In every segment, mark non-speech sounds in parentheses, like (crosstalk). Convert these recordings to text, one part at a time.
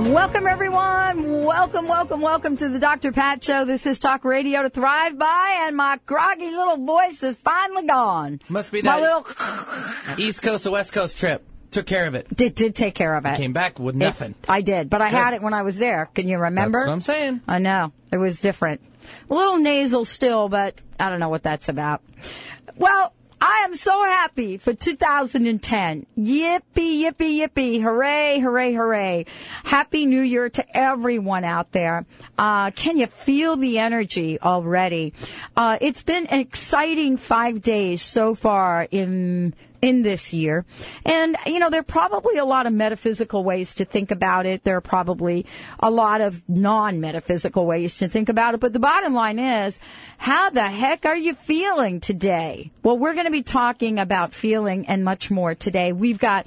Welcome, everyone. Welcome, welcome, welcome to the Dr. Pat Show. This is Talk Radio to Thrive By, and my groggy little voice is finally gone. Must be My that little (laughs) East Coast to West Coast trip. Took care of it. did, did take care of it. Came back with It- nothing. I did, but I Good. had it when I was there. Can you remember? That's what I'm saying. I know. It was different. A little nasal still, but I don't know what that's about. Well, I am so happy for 2010. Yippee, yippee, yippee. Hooray, hooray, hooray. Happy New Year to everyone out there. Uh, can you feel the energy already? Uh, it's been an exciting five days so far in in this year. And, you know, there are probably a lot of metaphysical ways to think about it. There are probably a lot of non-metaphysical ways to think about it. But the bottom line is, how the heck are you feeling today? Well, we're going to be talking about feeling and much more today. We've got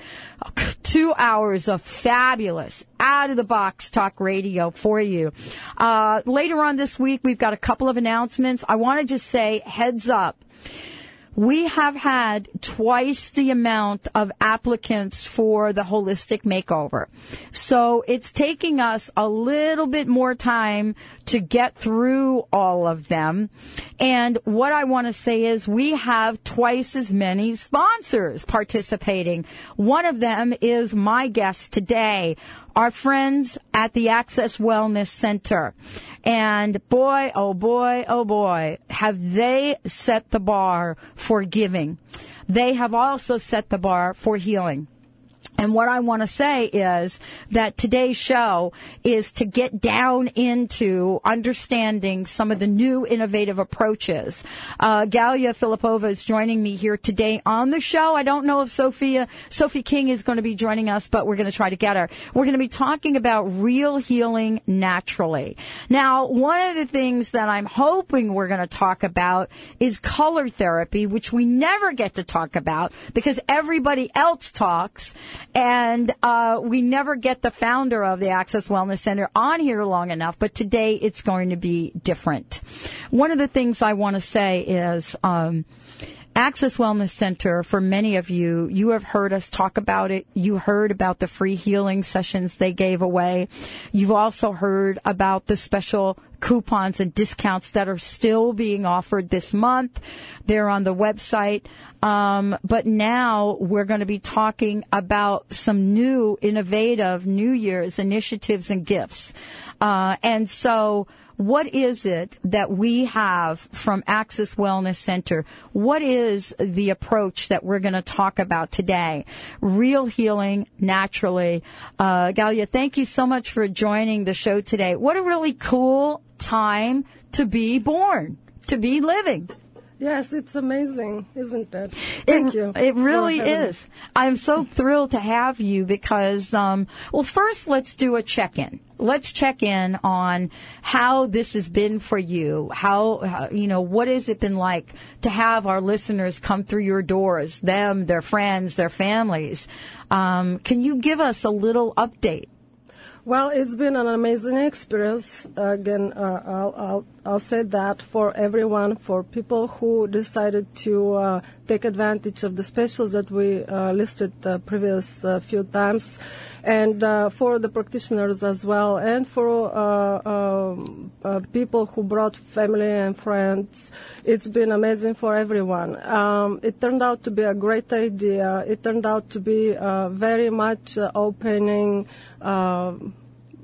two hours of fabulous out of the box talk radio for you. Uh, later on this week, we've got a couple of announcements. I want to just say heads up we have had twice the amount of applicants for the holistic makeover. So it's taking us a little bit more time to get through all of them. And what I want to say is we have twice as many sponsors participating. One of them is my guest today, our friends at the Access Wellness Center. And boy, oh boy, oh boy, have they set the bar for giving. They have also set the bar for healing. And what I want to say is that today's show is to get down into understanding some of the new innovative approaches. Uh, Galia Filipova is joining me here today on the show. I don't know if Sophia, Sophie King is going to be joining us, but we're going to try to get her. We're going to be talking about real healing naturally. Now, one of the things that I'm hoping we're going to talk about is color therapy, which we never get to talk about because everybody else talks and uh, we never get the founder of the Access Wellness Center on here long enough. But today it's going to be different. One of the things I want to say is. Um, Access Wellness Center, for many of you, you have heard us talk about it. You heard about the free healing sessions they gave away. You've also heard about the special coupons and discounts that are still being offered this month. They're on the website. Um, but now we're going to be talking about some new innovative New Year's initiatives and gifts. Uh, and so, what is it that we have from Access Wellness Center? What is the approach that we're going to talk about today? Real healing naturally. Uh, Galia, thank you so much for joining the show today. What a really cool time to be born, to be living. Yes, it's amazing, isn't it? Thank it, you. It really is. I'm so thrilled to have you because, um, well, first let's do a check-in. Let's check in on how this has been for you. How, how, you know, what has it been like to have our listeners come through your doors, them, their friends, their families? Um, can you give us a little update? Well, it's been an amazing experience. again, uh, I'll, I'll, I'll say that for everyone, for people who decided to uh, take advantage of the specials that we uh, listed the previous uh, few times, and uh, for the practitioners as well, and for uh, um, uh, people who brought family and friends. It's been amazing for everyone. Um, it turned out to be a great idea. It turned out to be uh, very much uh, opening.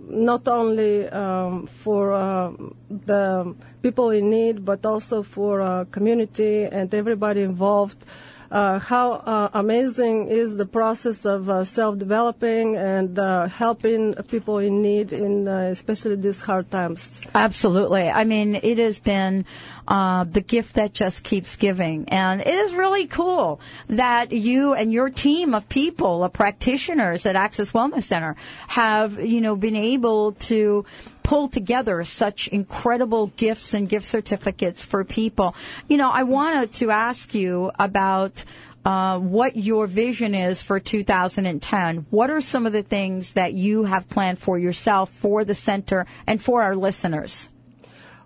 Not only um, for uh, the people in need, but also for uh, community and everybody involved. Uh, how uh, amazing is the process of uh, self-developing and uh, helping people in need in especially these hard times. Absolutely. I mean, it has been uh, the gift that just keeps giving. And it is really cool that you and your team of people, of practitioners at Access Wellness Center, have, you know, been able to pull together such incredible gifts and gift certificates for people. You know, I wanted to ask you about uh, what your vision is for 2010. What are some of the things that you have planned for yourself, for the center, and for our listeners?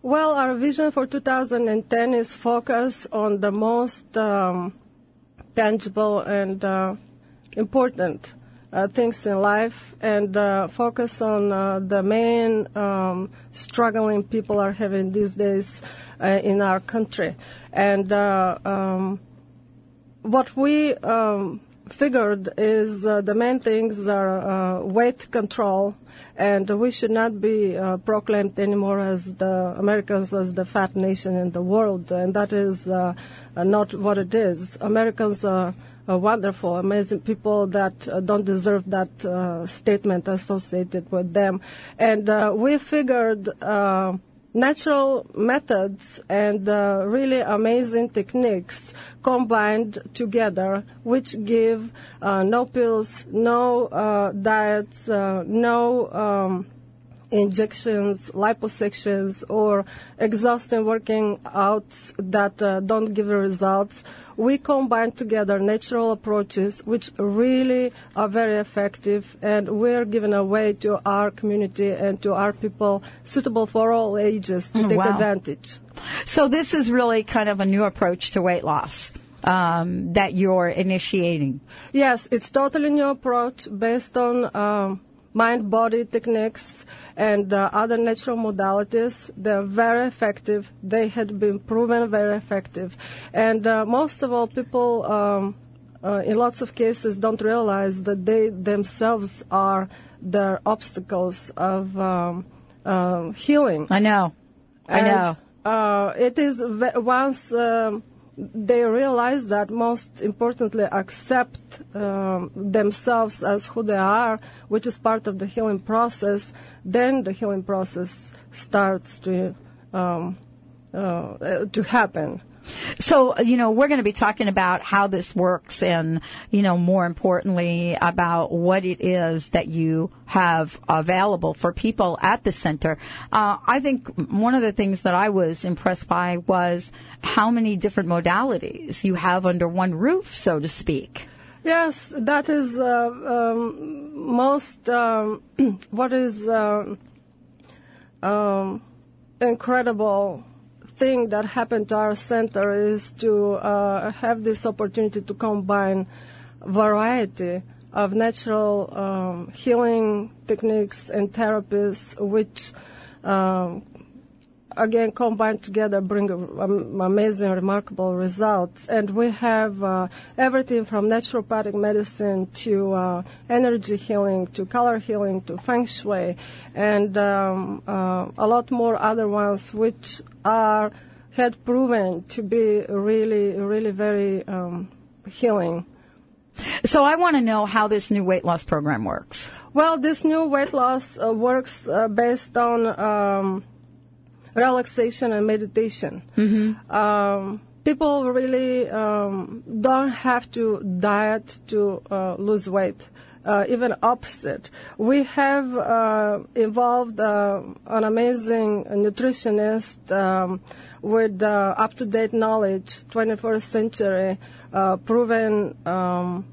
Well, our vision for 2010 is focus on the most um, tangible and uh, important uh, things in life and uh, focus on uh, the main um, struggling people are having these days uh, in our country. And uh, um, what we um, figured is uh, the main things are weight control, and we should not be proclaimed anymore as the Americans as the fat nation in the world, and that is not what it is. Americans are uh, wonderful, amazing people that uh, don't deserve that uh, statement associated with them. And uh, we figured uh, natural methods and uh, really amazing techniques combined together, which give no pills, no diets, no um, injections, liposuctions, or exhausting working outs that uh, don't give results. We combine together natural approaches which really are very effective and we're giving away to our community and to our people suitable for all ages to oh, take wow. advantage. So this is really kind of a new approach to weight loss. Um, that you're initiating. Yes, it's totally new approach based on um, mind body techniques and uh, other natural modalities. They're very effective. They had been proven very effective. And uh, most of all, people um, uh, in lots of cases don't realize that they themselves are the obstacles of um, uh, healing. I know. I and, know. Uh, it is once. Um, they realize that most importantly accept um, themselves as who they are, which is part of the healing process, then the healing process starts to um, uh, to happen. So, you know, we're going to be talking about how this works and, you know, more importantly about what it is that you have available for people at the center. Uh, I think one of the things that I was impressed by was how many different modalities you have under one roof, so to speak. Yes, that is uh, um, most um, (clears throat) what is uh, um, incredible thing that happened to our center is to uh, have this opportunity to combine variety of natural um, healing techniques and therapies, which um, again combined together bring um, amazing, remarkable results. And we have uh, everything from naturopathic medicine to uh, energy healing to color healing to feng shui, and um, uh, a lot more other ones which are had proven to be really, really very um, healing. So I want to know how this new weight loss program works. Well, this new weight loss uh, works uh, based on um, relaxation and meditation. Mm-hmm. Um, people really um, don't have to diet to uh, lose weight. Uh, even opposite. We have uh, involved uh, an amazing nutritionist um, with uh, up-to-date knowledge, 21st century uh, proven um,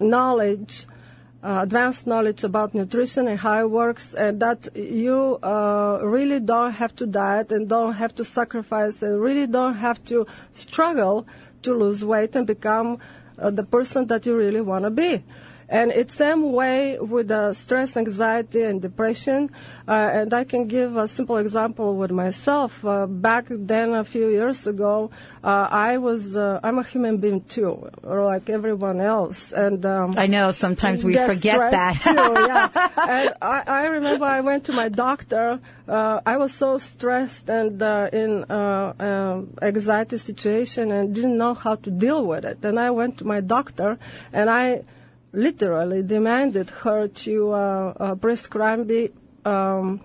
knowledge advanced knowledge about nutrition and how it works, and that you uh, really don't have to diet and don't have to sacrifice and really don't have to struggle to lose weight and become uh, the person that you really want to be. And it's same way with uh, stress, anxiety, and depression. Uh, and I can give a simple example with myself. Uh, back then, a few years ago, uh, I was uh, I'm a human being too, or like everyone else. And um, I know sometimes we forget that. too, (laughs) yeah. And I, I remember I went to my doctor. Uh, I was so stressed and in um, anxiety situation and didn't know how to deal with it. And I went to my doctor and I literally demanded her to uh, uh, prescribe me um,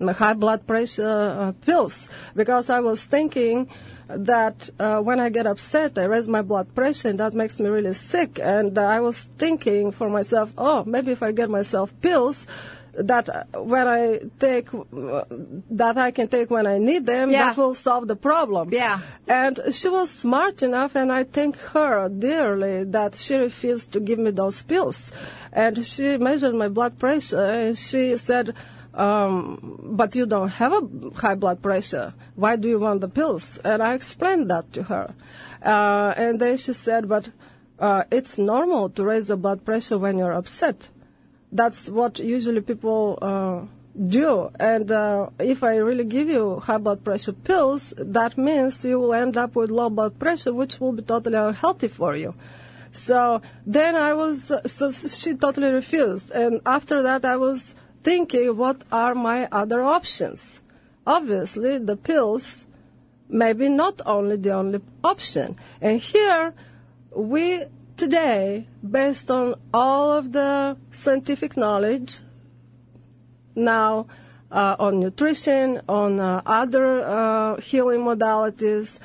high blood pressure uh, pills because I was thinking that uh, when I get upset, I raise my blood pressure, and that makes me really sick. And uh, I was thinking for myself, oh, maybe if I get myself pills, that when I take that I can take when I need them, Yeah. that will solve the problem. Yeah. And she was smart enough, and I thank her dearly that she refused to give me those pills. And she measured my blood pressure, and she said, um, "But you don't have a high blood pressure. Why do you want the pills?" And I explained that to her, uh, and then she said, "But." Uh, it's normal to raise the blood pressure when you're upset that's what usually people uh, do. And uh, if I really give you high blood pressure pills, that means you will end up with low blood pressure, which will be totally unhealthy for you. So then I was, so she totally refused. And after that, I was thinking, what are my other options? Obviously, the pills maybe not only the only option. And here, we today, based on all of the scientific knowledge, now uh, on nutrition, on uh, other uh, healing modalities,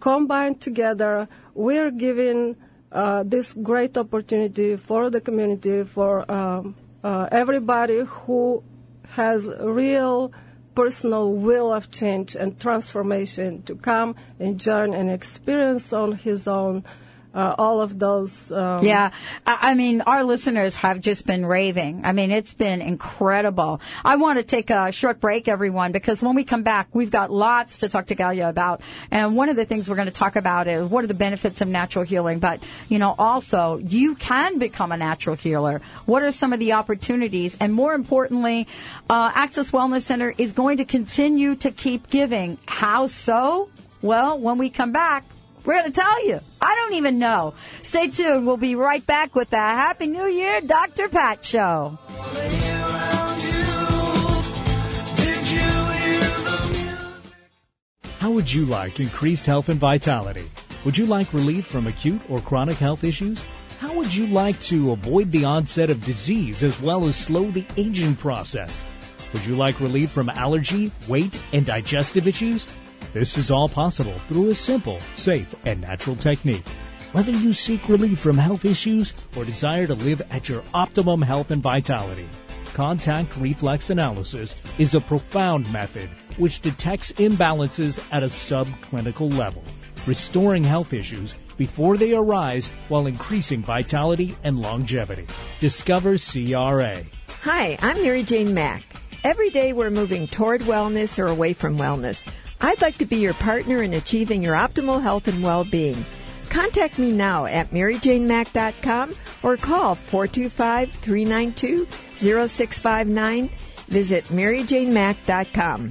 combined together, we're giving uh, this great opportunity for the community, for um, uh, everybody who has real personal will of change and transformation to come and join and experience on his own uh, all of those. Um, Yeah, I I mean, our listeners have just been raving. I mean, it's been incredible. I want to take a short break, everyone, because when we come back, we've got lots to talk to Galia about. And one of the things we're going to talk about is what are the benefits of natural healing. But, you know, also, you can become a natural healer. What are some of the opportunities? And more importantly, uh, Access Wellness Center is going to continue to keep giving. How so? Well, when we come back, we're going to tell you. I don't even know. Stay tuned. We'll be right back with the Happy New Year Dr. Pat Show. How would you like increased health and vitality? Would you like relief from acute or chronic health issues? How would you like to avoid the onset of disease as well as slow the aging process? Would you like relief from allergy, weight, and digestive issues? This is all possible through a simple, safe, and natural technique. Whether you seek relief from health issues or desire to live at your optimum health and vitality, contact reflex analysis is a profound method which detects imbalances at a subclinical level, restoring health issues before they arise while increasing vitality and longevity. Discover CRA. Hi, I'm Mary Jane Mack. Every day we're moving toward wellness or away from wellness. I'd like to be your partner in achieving your optimal health and well-being. Contact me now at maryjanemack.com or call 425-392-0659. Visit maryjanemack.com.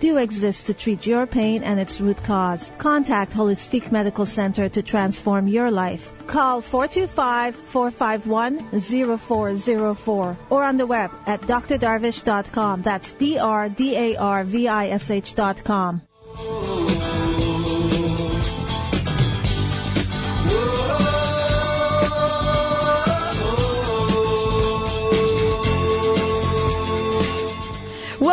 do exist to treat your pain and its root cause. Contact Holistic Medical Center to transform your life. Call 425-451-0404 or on the web at drdarvish.com. That's D-R-D-A-R-V-I-S-H dot com.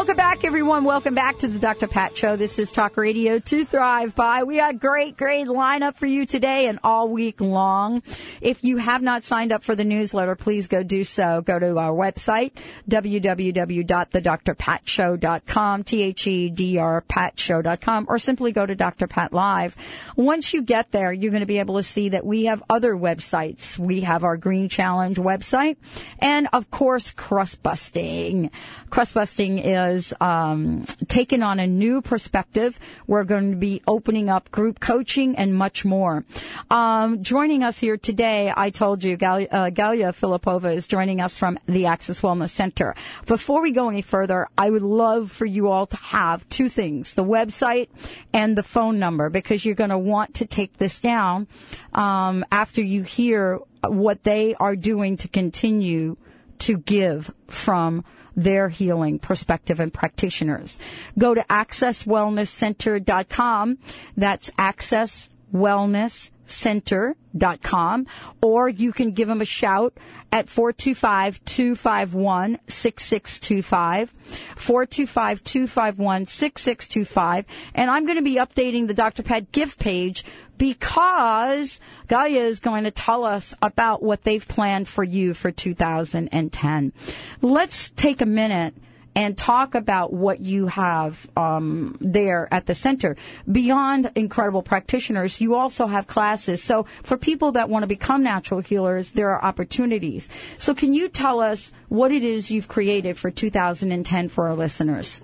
Welcome back, everyone. Welcome back to the Dr. Pat Show. This is Talk Radio to Thrive By. We got great, great lineup for you today and all week long. If you have not signed up for the newsletter, please go do so. Go to our website, www.thedrpatshow.com, T-H-E-D-R patshow.com, or simply go to Dr. Pat Live. Once you get there, you're going to be able to see that we have other websites. We have our Green Challenge website and, of course, Crust Busting. Crust Busting is is um, taken on a new perspective. We're going to be opening up group coaching and much more. Um, joining us here today, I told you, Gal- uh, Galia Filipova is joining us from the Access Wellness Center. Before we go any further, I would love for you all to have two things, the website and the phone number, because you're going to want to take this down um, after you hear what they are doing to continue to give from their healing perspective and practitioners. Go to accesswellnesscenter.com. That's access wellness center.com or you can give them a shout at 425-251-6625 425-251-6625 and I'm going to be updating the Dr. Pat gift page because Galia is going to tell us about what they've planned for you for 2010. Let's take a minute and talk about what you have um, there at the center. Beyond incredible practitioners, you also have classes. So for people that want to become natural healers, there are opportunities. So can you tell us what it is you've created for 2010 for our listeners?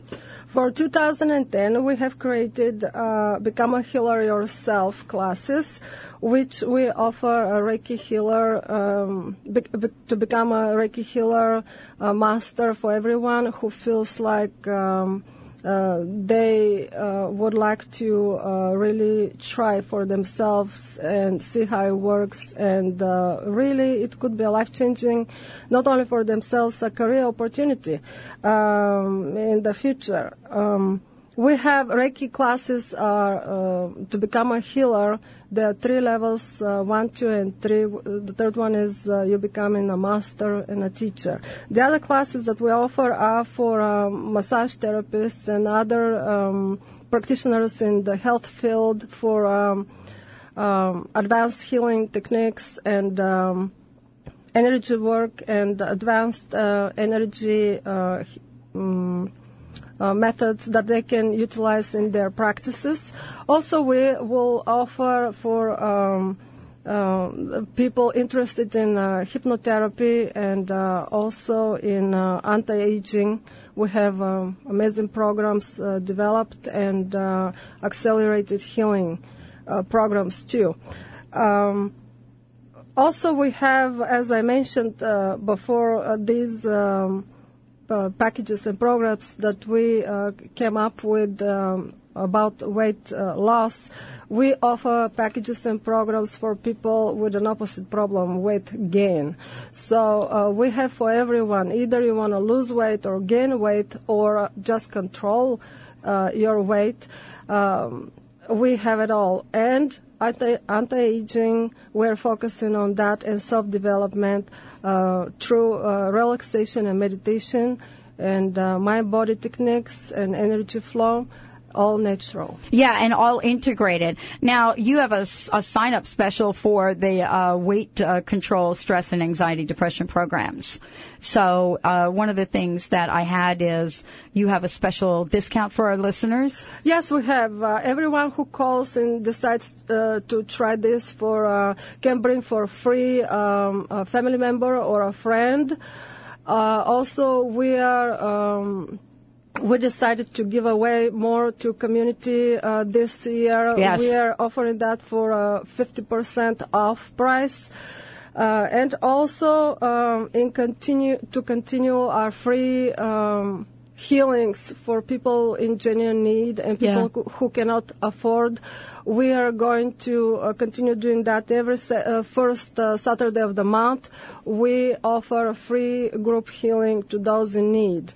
For 2010, we have created uh, Become a Healer Yourself classes, which we offer a Reiki healer um, be- be- to become a Reiki healer master for everyone who feels like um, they uh, would like to uh, really try for themselves and see how it works. And uh, really, it could be a life changing, not only for themselves, a career opportunity um, in the future. Um, we have Reiki classes uh, to become a healer. There are three levels, uh, one, two, and three. The third one is uh, you becoming a master and a teacher. The other classes that we offer are for um, massage therapists and other um, practitioners in the health field for um, um advanced healing techniques and um, energy work and advanced uh, energy uh, uh, methods that they can utilize in their practices. Also, we will offer for um, uh, people interested in uh, hypnotherapy and uh, also in uh, anti-aging. We have um, amazing programs uh, developed and accelerated healing programs too. Um, also, we have, as I mentioned before, these um, uh, packages and programs that we uh, came up with um, about weight uh, loss, we offer packages and programs for people with an opposite problem, weight gain. So uh, we have for everyone, either you want to lose weight or gain weight or just control uh, your weight. Um, we have it all. And anti-aging, we're focusing on that and self-development uh, through uh, relaxation and meditation and uh, mind body techniques and energy flow all natural. Yeah, and all integrated. Now, you have a, a sign up special for the uh, weight uh, control, stress, and anxiety depression programs. So, uh, one of the things that I had is you have a special discount for our listeners? Yes, we have. Uh, everyone who calls and decides uh, to try this for uh, can bring for free um, a family member or a friend. also, we are. Um, we decided to give away more to community uh, this year. Yes. We are offering that for a 50% off price. Uh, and also um, in continue to continue our free um, healings for people in genuine need and people Yeah. who, who cannot afford. We are going to uh, continue doing that every sa- uh, first uh, Saturday of the month. We offer a free group healing to those in need.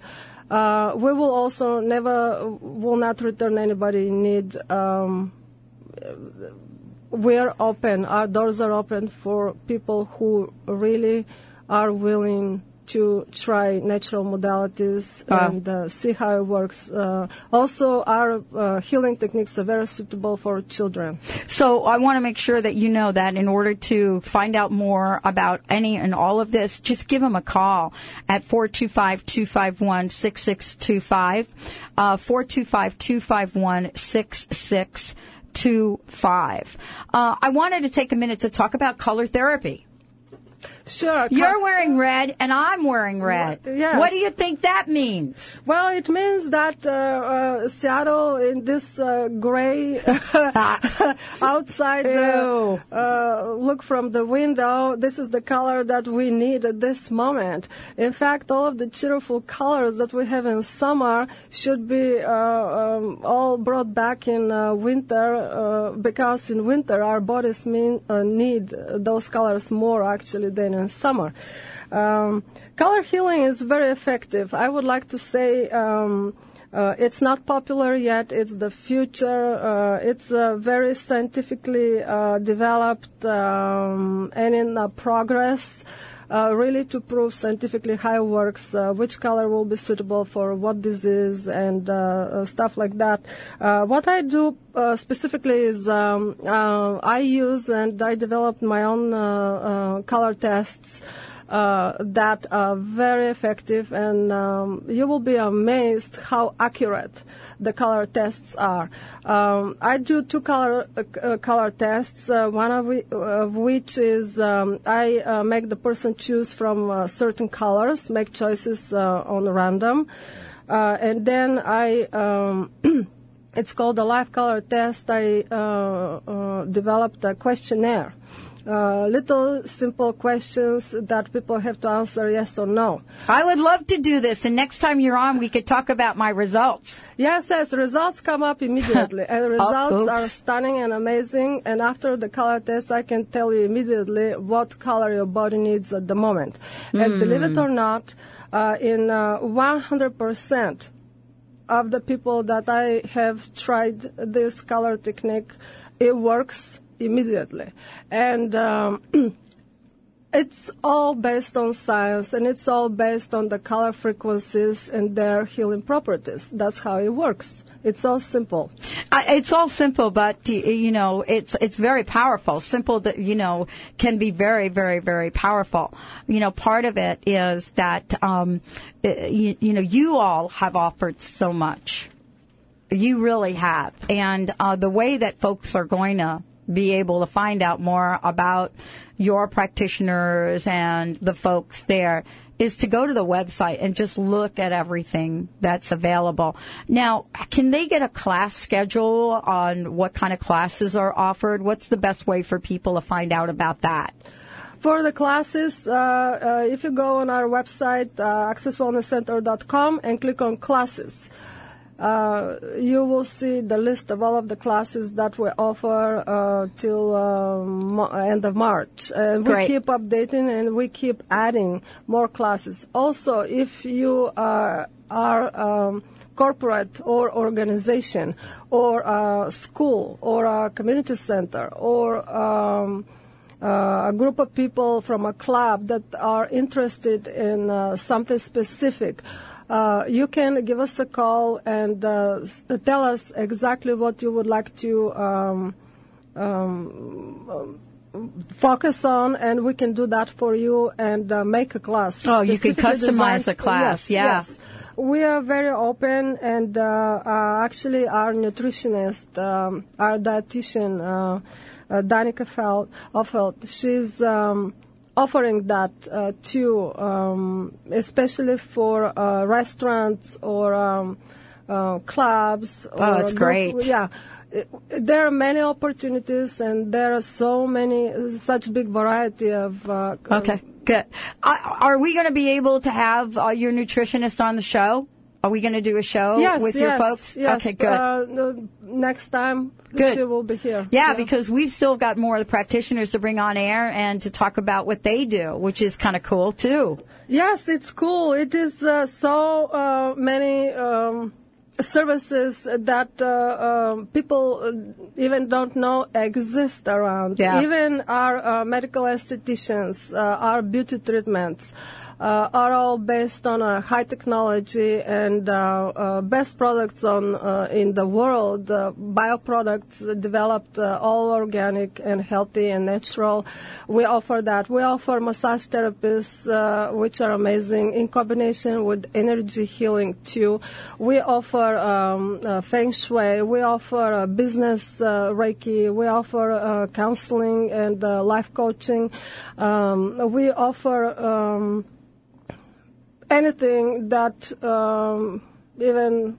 Uh, we will also never will not return anybody in need. Um, we're open. Our doors are open for people who really are willing to try natural modalities Ah. and uh, see how it works. Uh, also, our uh, healing techniques are very suitable for children. So I want to make sure that you know that in order to find out more about any and all of this, just give them a call at 425-251-6625, uh, 425-251-6625. Uh, I wanted to take a minute to talk about color therapy. Sure. You're wearing red and I'm wearing red. Yes. What do you think that means? Well, it means that uh, uh, Seattle in this uh, gray (laughs) (laughs) outside uh, uh, look from the window. This is the color that we need at this moment. In fact, all of the cheerful colors that we have in summer should be uh, um, all brought back in uh, winter uh, because in winter our bodies mean, uh, need those colors more actually than in summer. Um, color healing is very effective. I would like to say um, uh, it's not popular yet. It's the future. Uh, it's uh, very scientifically uh, developed um, and in uh, progress. Uh, really to prove scientifically how it works, uh, which color will be suitable for what disease and uh, stuff like that. Uh, what I do specifically is um, uh, I use and I developed my own color tests uh, that are very effective, and um, you will be amazed how accurate the color tests are. Um, I do two color uh, color tests. Uh, one of, whi- of which is um, I uh, make the person choose from uh, certain colors, make choices uh, on random, uh, and then I. Um, (clears throat) It's called the life color test. I developed a questionnaire. Uh, little simple questions that people have to answer yes or no. I would love to do this, and next time you're on, we could talk about my results. Yes, yes, results come up (laughs) immediately, and results oops. are stunning and amazing. And after the color test, I can tell you immediately what color your body needs at the moment. And believe it or not, uh, in uh, 100% of the people that I have tried this color technique, it works immediately. And um, (clears throat) it's all based on science and it's all based on the color frequencies and their healing properties. That's how it works. It's all simple. I, it's all simple, but you know, it's it's very powerful. Simple that you know can be very, very, very powerful. You know, part of it is that um, you, you know you all have offered so much. You really have, and uh, the way that folks are going to be able to find out more about your practitioners and the folks there is to go to the website and just look at everything that's available. Now, can they get a class schedule on what kind of classes are offered? What's the best way for people to find out about that? For the classes, uh, uh, if you go on our website, uh, accesswellnesscenter.com, and click on classes, uh, you will see the list of all of the classes that we offer uh, till um, mo- end of March. And we keep updating and we keep adding more classes. Also, if you uh, are um, corporate or organization or a school or a community center or um, uh, a group of people from a club that are interested in uh, something specific, uh, you can give us a call and uh, tell us exactly what you would like to um, um, focus on, and we can do that for you and uh, make a class. Oh, you can customize a class, Yes, yeah. yes. We are very open, and uh, uh, actually, our nutritionist, um, our dietitian, uh, uh, Danica Feld, Offeld, she's um, offering that uh, too, um, especially for uh, restaurants or um, uh, clubs. Oh, or that's group- great. Yeah. There are many opportunities, and there are so many, such big variety of. Uh, Okay, good. Are we going to be able to have uh, your nutritionist on the show? Are we going to do a show yes, with yes, your folks? Yes. Okay, good. Uh, no, next time Good. she will be here. yeah, because we've still got more of the practitioners to bring on air and to talk about what they do, which is kind of cool too. Yes, it's cool. It is uh, so uh, many um, services that uh, um, people uh, even don't know exist around. Yeah. Even our uh, medical estheticians, uh, our beauty treatments. Uh, are all based on uh, high technology and uh, uh, best products on uh, in the world. Uh, bioproducts developed all organic and healthy and natural. We offer that. We offer massage therapies, which are amazing in combination with energy healing too. We offer um, feng shui. We offer business reiki. We offer counseling and life coaching. Um, we offer. Um, anything that um, even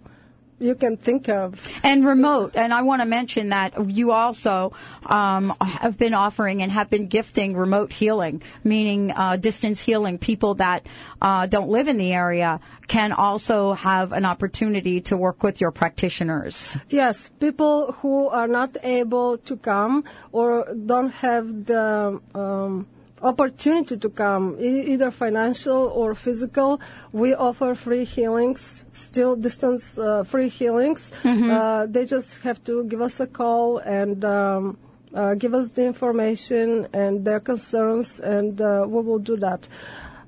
you can think of. And remote. And I want to mention that you also um, have been offering and have been gifting remote healing, meaning uh, distance healing. People that uh, don't live in the area can also have an opportunity to work with your practitioners. Yes, people who are not able to come or don't have the um, opportunity to come, e- either financial or physical, we offer free healings, still distance uh, free healings. Uh, they just have to give us a call and um, uh, give us the information and their concerns, and uh, we will do that.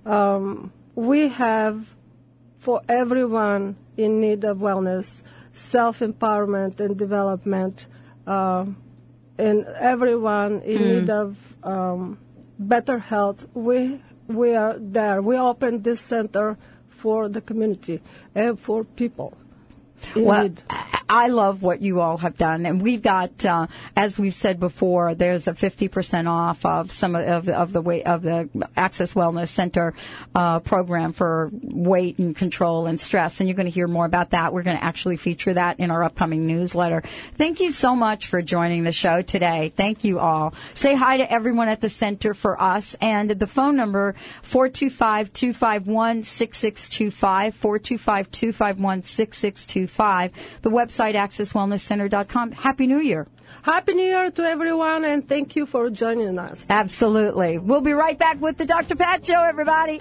Um, we have for everyone in need of wellness, self empowerment and development, uh, and everyone in need of um, better health. We we are there. We opened this center for the community and for people. In Well, need. I love what you all have done, and we've got, uh, as we've said before, there's a 50% off of some of, of, the weight of the Access Wellness Center uh, program for weight and control and stress, and you're going to hear more about that. We're going to actually feature that in our upcoming newsletter. Thank you so much for joining the show today. Thank you all. Say hi to everyone at the center for us, and the phone number 425-251-6625, 425-251-6625. The website accesswellnesscenter.com. Happy New Year. Happy New Year to everyone, and thank you for joining us. Absolutely. We'll be right back with the Dr. Pat Show, everybody.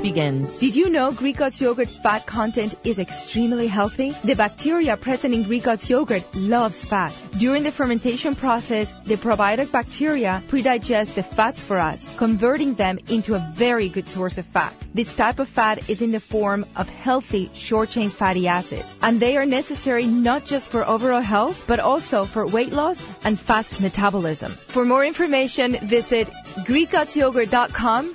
begins. Did you know Greek God's yogurt fat content is extremely healthy? The bacteria present in Greek God's yogurt loves fat. During the fermentation process, the probiotic bacteria predigest the fats for us, converting them into a very good source of fat. This type of fat is in the form of healthy short-chain fatty acids, and they are necessary not just for overall health, but also for weight loss and fast metabolism. For more information, visit GreekGodsYogurt.com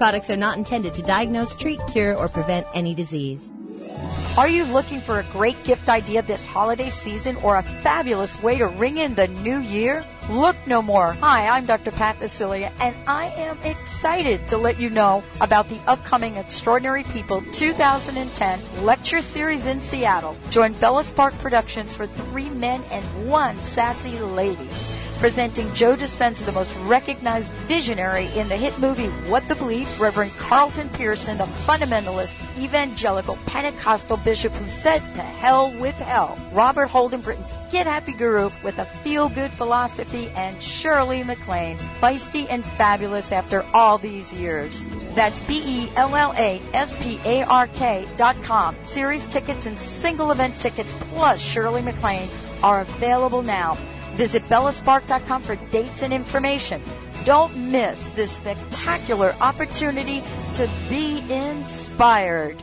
Products are not intended to diagnose, treat, cure, or prevent any disease. Are you looking for a great gift idea this holiday season or a fabulous way to ring in the new year? Look no more. Hi, I'm Dr. Pat Baccili, and I am excited to let you know about the upcoming Extraordinary People 2010 lecture series in Seattle. Join Bella Spark Productions for three men and one sassy lady. Presenting Joe Dispenza, the most recognized visionary in the hit movie What the Bleep, Reverend Carlton Pearson, the fundamentalist evangelical Pentecostal bishop who said to hell with hell. Robert Holden, Britain's Get Happy Guru with a feel-good philosophy and Shirley MacLaine, feisty and fabulous after all these years. That's B-E-L-L-A-S-P-A-R-K dot com. Series tickets and single event tickets plus Shirley MacLaine are available now. Visit bellaspark.com for dates and information. Don't miss this spectacular opportunity to be inspired.